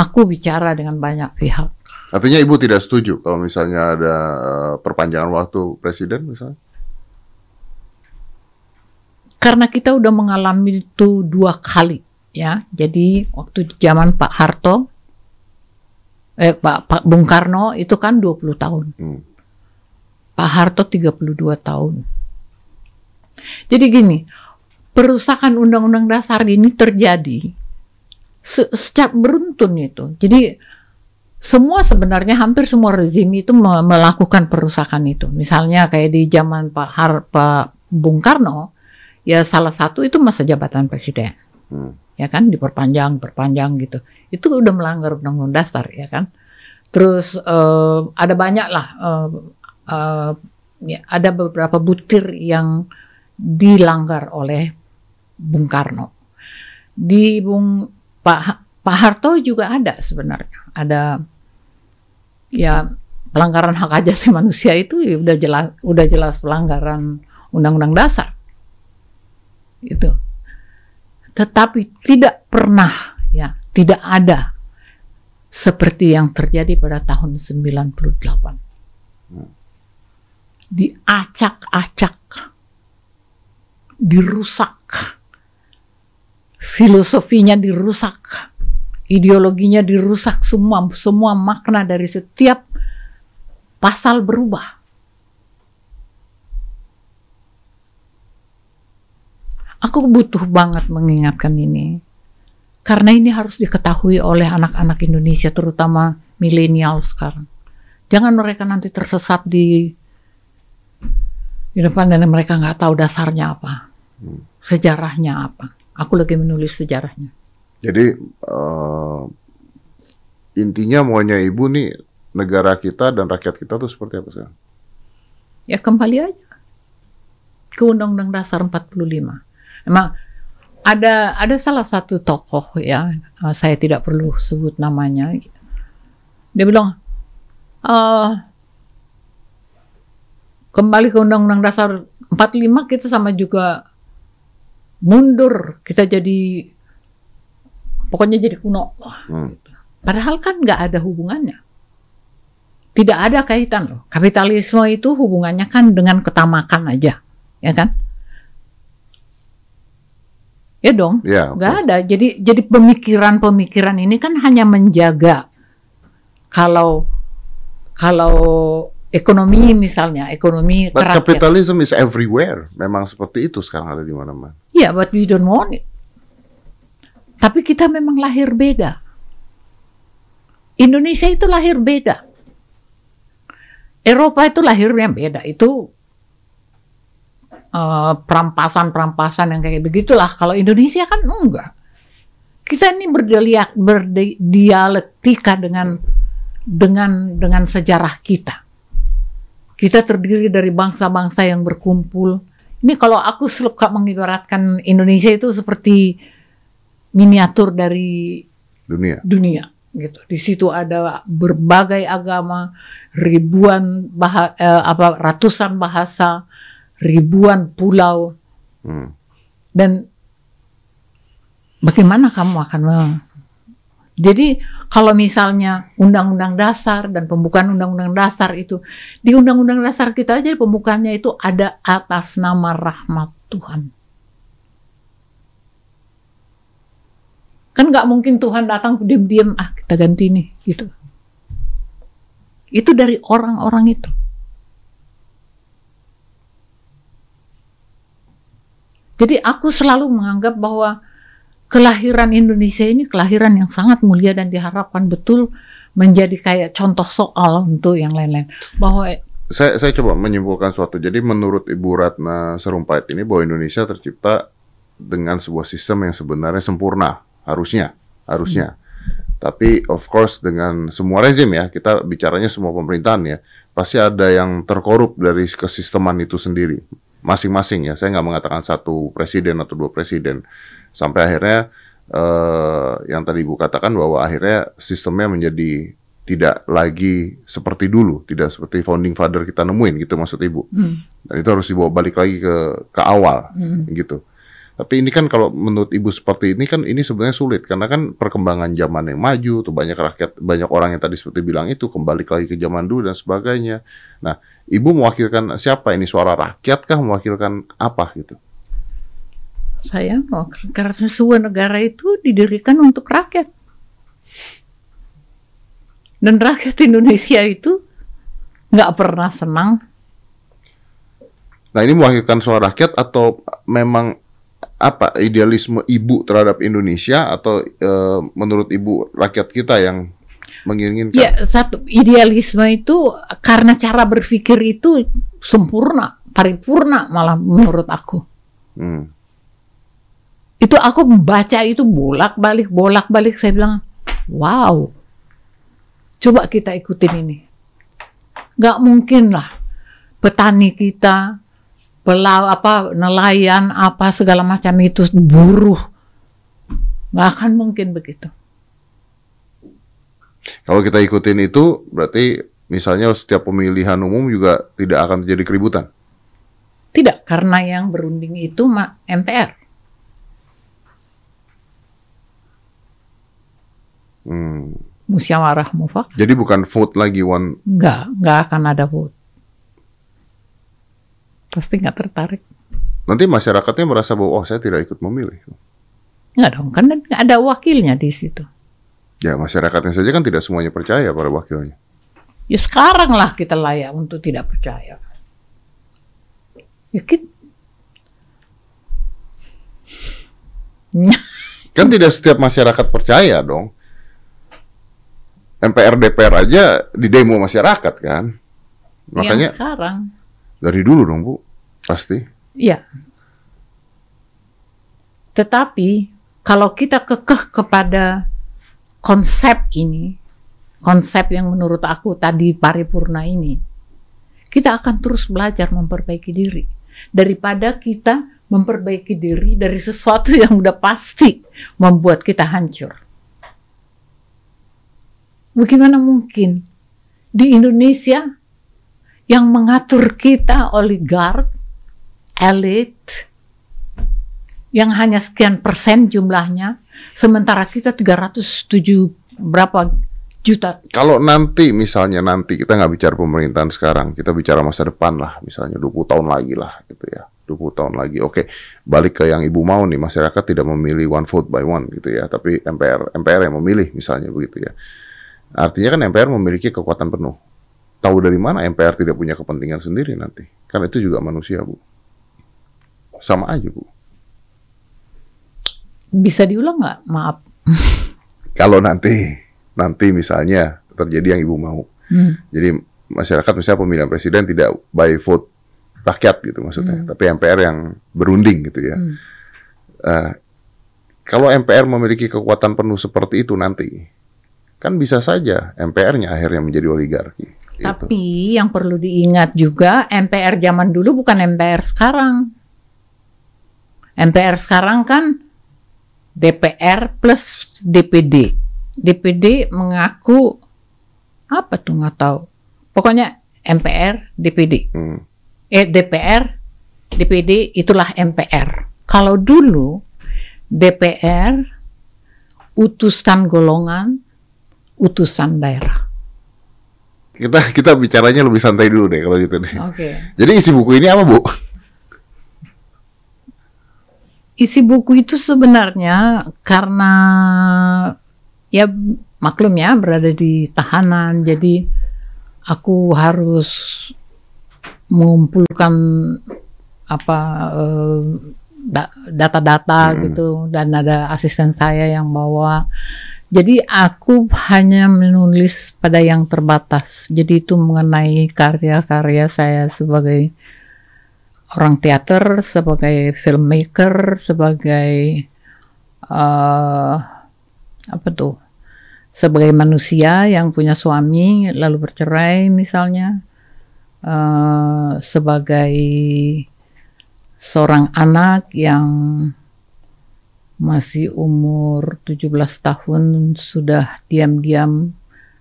aku bicara dengan banyak pihak Artinya ibu tidak setuju kalau misalnya ada eh, perpanjangan waktu presiden misalnya? karena kita udah mengalami itu dua kali ya jadi waktu zaman Pak Harto eh Pak, Pak Bung Karno itu kan 20 tahun Hmm. Pak Harto 32 tahun jadi gini perusakan undang-undang dasar ini terjadi se secara beruntun itu. Jadi semua sebenarnya hampir semua rezim itu me- melakukan perusakan itu. Misalnya kayak di zaman Pak Har Pak Bung Karno ya salah satu itu masa jabatan presiden. Hmm. ya kan diperpanjang perpanjang gitu. Itu udah melanggar undang-undang dasar ya kan. Terus eh, ada banyak lah eh, eh, ya, ada beberapa butir yang dilanggar oleh Bung Karno. Di Bung Pak Pak Harto juga ada sebenarnya. Ada ya pelanggaran hak asasi manusia itu ya udah jelas udah jelas pelanggaran undang-undang dasar. Itu. Tetapi tidak pernah ya tidak ada seperti yang terjadi pada tahun 98 diacak-acak dirusak filosofinya dirusak ideologinya dirusak semua semua makna dari setiap pasal berubah Aku butuh banget mengingatkan ini. Karena ini harus diketahui oleh anak-anak Indonesia, terutama milenial sekarang. Jangan mereka nanti tersesat di di depan dan mereka nggak tahu dasarnya apa, sejarahnya apa. Aku lagi menulis sejarahnya. Jadi eh, intinya maunya ibu nih negara kita dan rakyat kita tuh seperti apa sekarang? Ya kembali aja ke Undang-Undang Dasar 45. Emang ada ada salah satu tokoh ya, eh, saya tidak perlu sebut namanya. Dia bilang, eh kembali ke Undang-Undang Dasar 45 kita sama juga mundur, kita jadi pokoknya jadi kuno. Hmm. Padahal kan nggak ada hubungannya. Tidak ada kaitan loh. Kapitalisme itu hubungannya kan dengan ketamakan aja, ya kan? Ya dong, Ya, nggak oke. ada. Jadi jadi pemikiran-pemikiran ini kan hanya menjaga kalau kalau ekonomi misalnya ekonomi But kerakyat. capitalism is everywhere. Memang seperti itu sekarang ada di mana-mana. Ya, but we don't want it. Tapi kita memang lahir beda. Indonesia itu lahir beda. Eropa itu lahirnya beda. Itu eh, perampasan-perampasan yang kayak begitulah. Kalau Indonesia kan enggak. Kita ini berdialek, berdialektika dengan dengan dengan sejarah kita. Kita terdiri dari bangsa-bangsa yang berkumpul. Ini kalau aku suka mengibaratkan Indonesia itu seperti miniatur dari Dunia. dunia gitu. Di situ ada berbagai agama, ribuan bah eh, apa ratusan bahasa, ribuan pulau Hmm. dan bagaimana kamu akan jadi kalau misalnya undang-undang dasar dan pembukaan undang-undang dasar itu di undang-undang dasar kita aja pembukaannya itu ada atas nama rahmat Tuhan. Kan nggak mungkin Tuhan datang diam-diam, ah kita ganti nih, gitu. Itu dari orang-orang itu. Jadi aku selalu menganggap bahwa kelahiran Indonesia ini kelahiran yang sangat mulia dan diharapkan betul menjadi kayak contoh soal untuk yang lain-lain. Bahwa Saya saya coba menyimpulkan suatu. Jadi menurut Ibu Ratna Sarumpait ini bahwa Indonesia tercipta dengan sebuah sistem yang sebenarnya sempurna, harusnya, harusnya. Tapi of course dengan semua rezim ya, kita bicaranya semua pemerintahan ya, pasti ada yang terkorup dari kesisteman itu sendiri, masing-masing ya. Saya nggak mengatakan satu presiden atau dua presiden, sampai akhirnya eh, yang tadi ibu katakan bahwa akhirnya sistemnya menjadi tidak lagi seperti dulu, tidak seperti founding father kita nemuin gitu maksud ibu. hmm, Dan itu harus dibawa balik lagi ke ke awal hmm, gitu. Tapi ini kan kalau menurut ibu seperti ini kan ini sebenarnya sulit karena kan perkembangan zaman yang maju tuh banyak rakyat banyak orang yang tadi seperti bilang itu kembali lagi ke zaman dulu dan sebagainya. Nah, ibu mewakilkan siapa ini suara rakyat kah mewakilkan apa gitu? Saya mau karena sebuah negara itu didirikan untuk rakyat. Dan rakyat Indonesia itu nggak pernah senang Nah, ini mewakilkan suara rakyat atau memang apa idealisme ibu terhadap Indonesia atau eh, menurut ibu rakyat kita yang menginginkan? Ya, satu idealisme itu karena cara berpikir itu sempurna, paripurna malah menurut aku. Hmm. Itu aku membaca itu bolak-balik bolak-balik saya bilang, "Wow. Coba kita ikutin ini." Gak mungkin lah petani kita, pelau apa nelayan apa segala macam itu buruh. Gak akan mungkin begitu. Kalau kita ikutin itu, berarti misalnya setiap pemilihan umum juga tidak akan terjadi keributan. Tidak, karena yang berunding itu MPR. Hmm. Musyawarah mufakat. Jadi bukan vote lagi one. Enggak, enggak akan ada vote. Pasti nggak tertarik. Nanti masyarakatnya merasa bahwa oh saya tidak ikut memilih. Enggak dong, kan ada wakilnya di situ. Ya masyarakatnya saja kan tidak semuanya percaya pada wakilnya. Ya sekarang lah kita layak untuk tidak percaya. Ya kita, Kan tidak setiap masyarakat percaya dong. MPR DPR aja di demo masyarakat kan. Makanya yang sekarang, dari dulu dong bu, pasti. ya. Tetapi kalau kita kekeh kepada konsep ini, konsep yang menurut aku tadi paripurna ini, kita akan terus belajar memperbaiki diri daripada kita memperbaiki diri dari sesuatu yang udah pasti membuat kita hancur. Bagaimana mungkin di Indonesia yang mengatur kita oligark, elit, yang hanya sekian persen jumlahnya, sementara kita 307 berapa juta. Kalau nanti misalnya nanti kita nggak bicara pemerintahan sekarang, kita bicara masa depan lah, misalnya 20 tahun lagi lah gitu ya. 20 tahun lagi. Oke, balik ke yang Ibu mau nih, masyarakat tidak memilih one vote by one gitu ya, tapi MPR MPR yang memilih misalnya begitu ya. Artinya kan MPR memiliki kekuatan penuh. Tahu dari mana MPR tidak punya kepentingan sendiri nanti? Kan itu juga manusia, Bu. Sama aja, Bu. Bisa diulang nggak? Maaf. Kalau nanti nanti misalnya terjadi yang Ibu mau. Hmm. Jadi masyarakat misalnya pemilihan presiden tidak by vote rakyat gitu maksudnya, tapi MPR yang berunding gitu ya. Hmm. Eh, kalau MPR memiliki kekuatan penuh seperti itu nanti, kan bisa saja MPR-nya akhirnya menjadi oligarki. gitu. Tapi yang perlu diingat juga MPR zaman dulu bukan MPR sekarang. MPR sekarang kan DPR plus DPD. DPD mengaku apa tuh nggak tahu. Pokoknya MPR DPD. Hmm. Eh DPR DPD itulah MPR. Kalau dulu DPR utusan golongan, utusan daerah. Kita kita bicaranya lebih santai dulu deh kalau gitu deh. Oke. Jadi isi buku ini apa bu? isi buku itu sebenarnya karena ya maklum ya berada di tahanan jadi aku harus mengumpulkan apa eh, da- data-data Hmm. gitu dan ada asisten saya yang bawa jadi aku hanya menulis pada yang terbatas. Jadi itu mengenai karya-karya saya sebagai orang teater sebagai filmmaker sebagai eh apa tuh sebagai manusia yang punya suami lalu bercerai misalnya eh sebagai seorang anak yang masih umur 17 tahun sudah diam-diam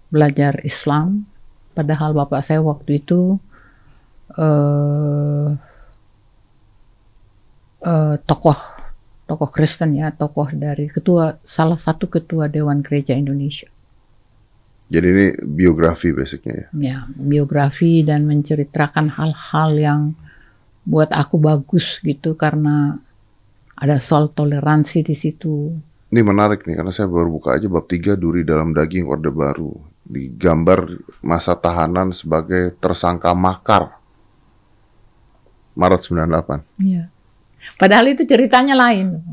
belajar Islam padahal bapak saya waktu itu eh eh, tokoh tokoh Kristen ya tokoh dari ketua salah satu ketua Dewan Gereja Indonesia Jadi ini biografi basicnya ya. ya biografi dan menceritakan hal-hal yang buat aku bagus gitu karena ada soal toleransi di situ Ini menarik nih karena saya baru buka aja bab 3 duri dalam daging orde baru. Digambar masa tahanan sebagai tersangka makar. Maret 98. Iya. Padahal itu ceritanya lain.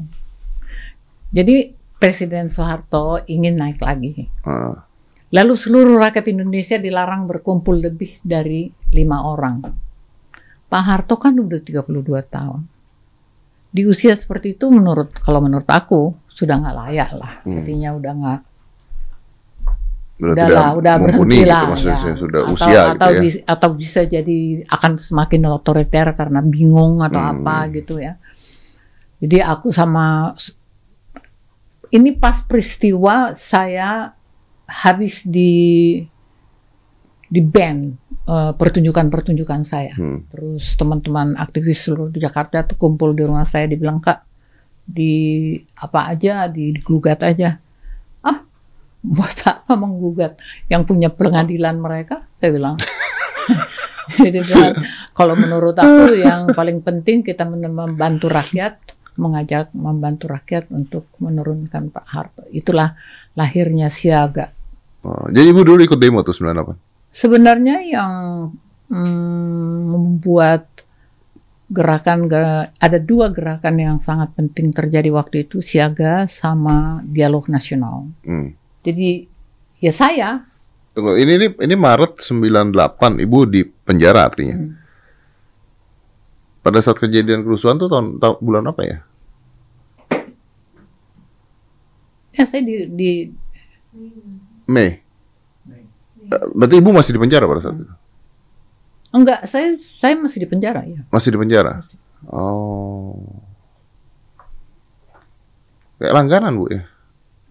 Jadi Presiden Soeharto ingin naik lagi. Ah, Lalu seluruh rakyat Indonesia dilarang berkumpul lebih dari lima orang. Pak Harto kan udah 32 tahun. Di usia seperti itu menurut kalau menurut aku sudah nggak layak lah. Hmm. Artinya udah nggak udah udah udah berhenti gitu lah. maksudnya ya. sudah atau, usia atau, gitu ya. bis- atau bisa jadi akan semakin otoriter karena bingung atau Hmm. apa gitu ya. Jadi aku sama ini pas peristiwa saya habis di di ban eh, pertunjukan-pertunjukan saya. Hmm. Terus teman-teman aktivis seluruh di Jakarta tuh kumpul di rumah saya dibilang kak di apa aja digugat aja. Ah, buat apa menggugat? Yang punya pengadilan mereka? Saya bilang. Jadi bilang, kalau menurut aku yang paling penting kita membantu rakyat, mengajak membantu rakyat untuk menurunkan Pak Harto. Itulah lahirnya Siaga. Oh, jadi ibu dulu ikut demo tuh 98. Sebenarnya yang mm, membuat gerakan ge- ada dua gerakan yang sangat penting terjadi waktu itu siaga sama dialog nasional. Hmm. Jadi ya saya Tunggu, ini ini ini Maret 98 ibu di penjara artinya. Hmm. Pada saat kejadian kerusuhan tuh tahun, tahun bulan apa ya? ya saya di, di Mei. Berarti ibu masih di penjara pada saat itu? enggak saya saya masih di penjara ya. Masih di penjara? Oh. Kayak langganan bu ya?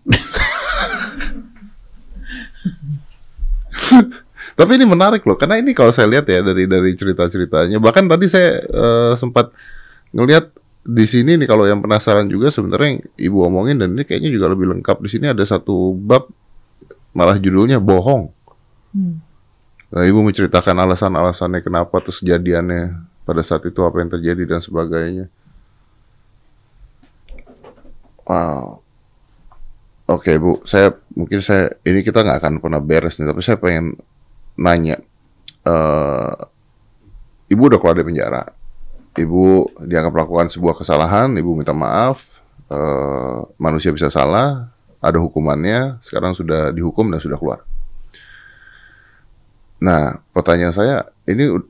Tapi ini menarik loh, karena ini kalau saya lihat ya dari dari cerita-ceritanya, bahkan tadi saya eh, sempat ngelihat di sini nih kalau yang penasaran juga sebenarnya yang ibu omongin dan ini kayaknya juga lebih lengkap di sini ada satu bab malah judulnya bohong. Nah, ibu menceritakan alasan-alasannya kenapa terus kejadiannya pada saat itu apa yang terjadi dan sebagainya. Wow. Oke bu, saya mungkin saya ini kita nggak akan pernah beres nih, tapi saya pengen nanya. eh ibu udah keluar dari penjara, ibu dianggap melakukan sebuah kesalahan, ibu minta maaf, eh manusia bisa salah, ada hukumannya, sekarang sudah dihukum dan sudah keluar. Nah, pertanyaan saya, ini ud-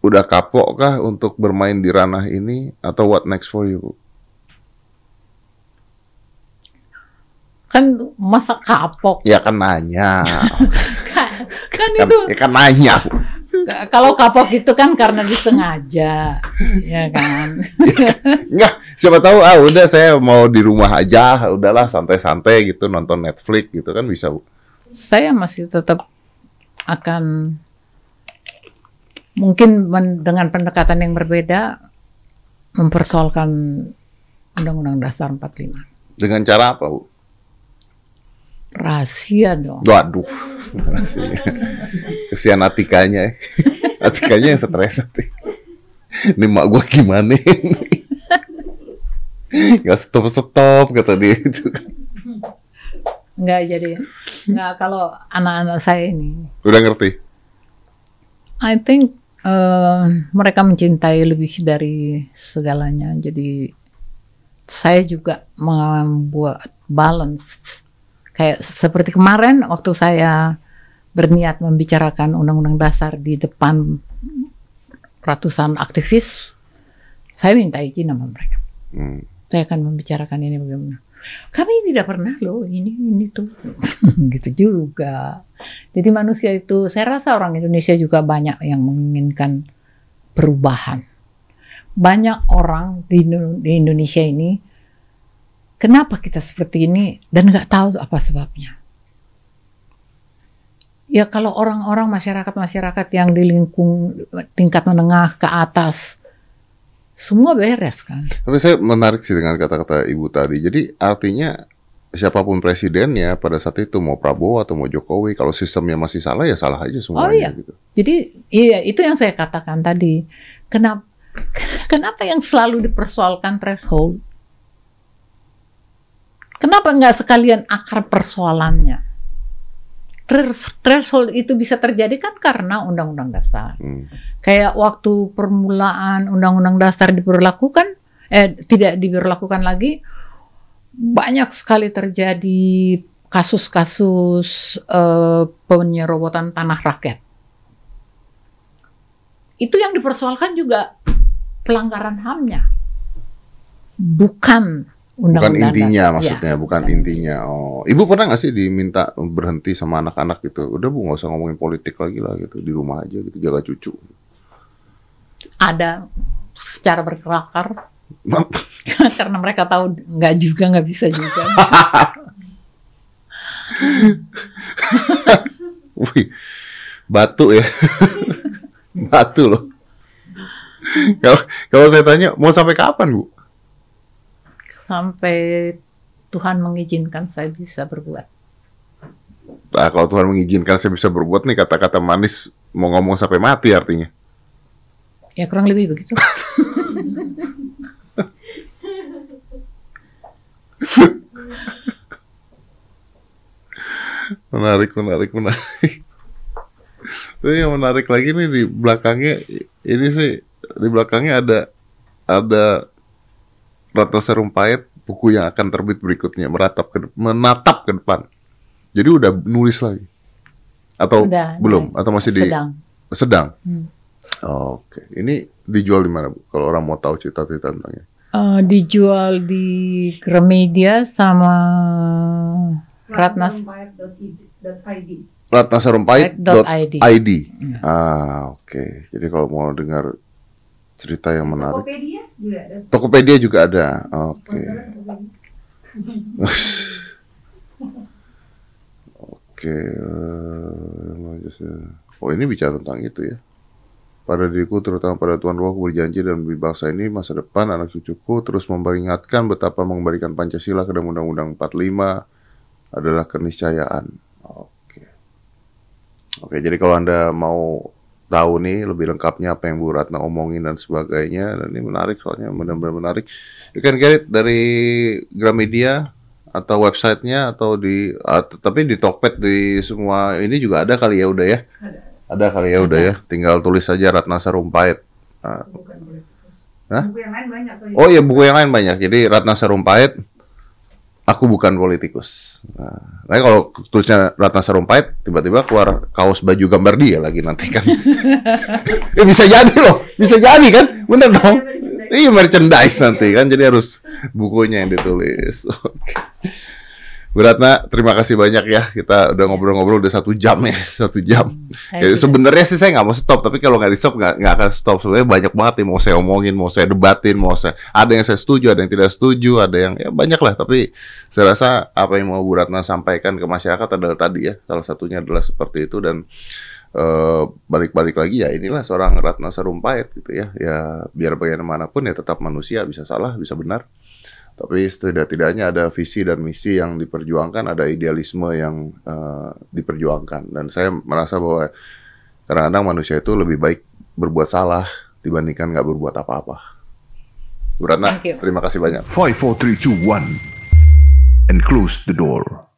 udah kapok kah untuk bermain di ranah ini atau what next for you? Kan masa kapok Ya kan nanya, kan, kan kan, itu ya kan nanya. Kalau kapok itu kan karena disengaja ya kan. Enggak, siapa tahu ah udah saya mau di rumah aja, udahlah santai-santai gitu nonton Netflix gitu kan bisa bu. saya masih tetap akan mungkin men- dengan pendekatan yang berbeda mempersoalkan Undang-Undang Dasar 45. Dengan cara apa bu? Rahasia dong. Waduh, Rahasia. kesian Atikanya, ya. Atikanya yang stres nanti. Ini mak gua gimana? ini? nggak stop stop kata dia itu. Nggak jadi, nggak kalau anak-anak saya ini. Udah ngerti? I think eh, mereka mencintai lebih dari segalanya. Jadi saya juga membuat balance. Kayak seperti kemarin waktu saya berniat membicarakan undang-undang dasar di depan ratusan aktivis, saya minta izin sama mereka. Hmm. Saya akan membicarakan ini bagaimana. Kami tidak pernah loh ini ini tuh gitu juga. Jadi manusia itu, saya rasa orang Indonesia juga banyak yang menginginkan perubahan. Banyak orang di, di Indonesia ini, kenapa kita seperti ini dan nggak tahu apa sebabnya. Ya kalau orang-orang masyarakat-masyarakat yang di lingkung tingkat menengah ke atas, semua beres kan. Tapi saya menarik sih dengan kata-kata Ibu tadi. Jadi artinya siapa pun presidennya pada saat itu mau Prabowo atau mau Jokowi, kalau sistemnya masih salah ya salah aja semuanya Oh, iya. gitu. Jadi iya itu yang saya katakan tadi. Kenapa kenapa yang selalu dipersoalkan threshold? Kenapa nggak sekalian akar persoalannya? Thres- Threshold itu bisa terjadi kan karena undang-undang dasar. Hmm. Kayak waktu permulaan undang-undang dasar diberlakukan, eh tidak diberlakukan lagi, banyak sekali terjadi kasus-kasus eh, penyerobotan tanah rakyat. Itu yang dipersoalkan juga pelanggaran HAM-nya, bukan Bukan undang-undang intinya dasar. maksudnya, Ya, bukan intinya. Oh, ibu pernah nggak sih diminta berhenti sama anak-anak gitu? Udah bu nggak usah ngomongin politik lagi lah gitu, di rumah aja gitu, jaga cucu. Ada secara berkelakar karena mereka tahu nggak juga nggak bisa juga. Wih, batu ya, batu loh. Kalau kalau saya tanya mau sampai kapan bu? Sampai Tuhan mengizinkan saya bisa berbuat. Nah, kalau Tuhan mengizinkan saya bisa berbuat nih kata-kata manis mau ngomong sampai mati artinya. Ya kurang lebih begitu. Menarik, menarik, menarik. Tapi yang menarik lagi nih di belakangnya ini sih di belakangnya ada ada Ratna Sarumpait buku yang akan terbit berikutnya meratap ke menatap ke depan. Jadi udah nulis lagi atau Udah, belum udah. atau masih di Sedang. sedang. Hmm. Oke, ini dijual di mana bu? Kalau orang mau tahu cerita-cerita tentangnya. Eh, dijual di Gramedia sama Ratna Sarumpait dot ID. ID. Ah, oke. Jadi kalau mau dengar cerita yang menarik, Tokopedia juga ada. Tokopedia juga ada. Oke. Oke. eh, Oh ini bicara tentang itu ya. Pada diriku terutama pada Tuhan Rohku berjanji dan bagi bangsa ini masa depan anak cucuku terus memperingatkan betapa mengembalikan Pancasila ke dalam Undang-Undang 45 adalah keniscayaan. Oke. Oke, jadi kalau Anda mau tahu nih lebih lengkapnya apa yang Bu Ratna omongin dan sebagainya dan ini menarik soalnya benar-benar menarik. You can get it dari Gramedia atau websitenya atau di at- tapi di Tokped di semua ini juga ada kali ya udah ya. Ada kali ya udah ya. Tinggal tulis saja Ratna Sarumpait. Bukan. Hah? Buku yang lain banyak kok. Oh iya buku yang lain banyak. Jadi Ratna Sarumpait, aku bukan politikus. Nah, tapi kalau tulisnya Ratna Sarumpait, tiba-tiba keluar kaos baju gambar dia lagi nanti kan. ya bisa jadi loh, bisa jadi kan, bener dong. Iya merchandise nanti kan, jadi harus bukunya yang ditulis. Oke. Bu Ratna, terima kasih banyak ya. Kita udah ngobrol-ngobrol udah satu jam ya, satu jam. Ya, sebenarnya sih saya nggak mau stop, tapi kalau nggak di stop nggak nggak akan stop. Sebenarnya banyak banget yang mau saya omongin, mau saya debatin, mau saya ada yang saya setuju, ada yang tidak setuju, ada yang ya banyak lah. Tapi saya rasa apa yang mau Bu Ratna sampaikan ke masyarakat adalah tadi ya, salah satunya adalah seperti itu dan eh, balik-balik lagi ya inilah seorang Ratna Sarumpait gitu ya. Ya biar bagaimanapun ya tetap manusia bisa salah, bisa benar. Tapi setidak-tidaknya ada visi dan misi yang diperjuangkan, ada idealisme yang eh, diperjuangkan. Dan saya merasa bahwa kadang-kadang manusia itu lebih baik berbuat salah dibandingkan nggak berbuat apa-apa. Bu Ratna, terima kasih banyak. 5, 4, 3, 2, 1. And close the door.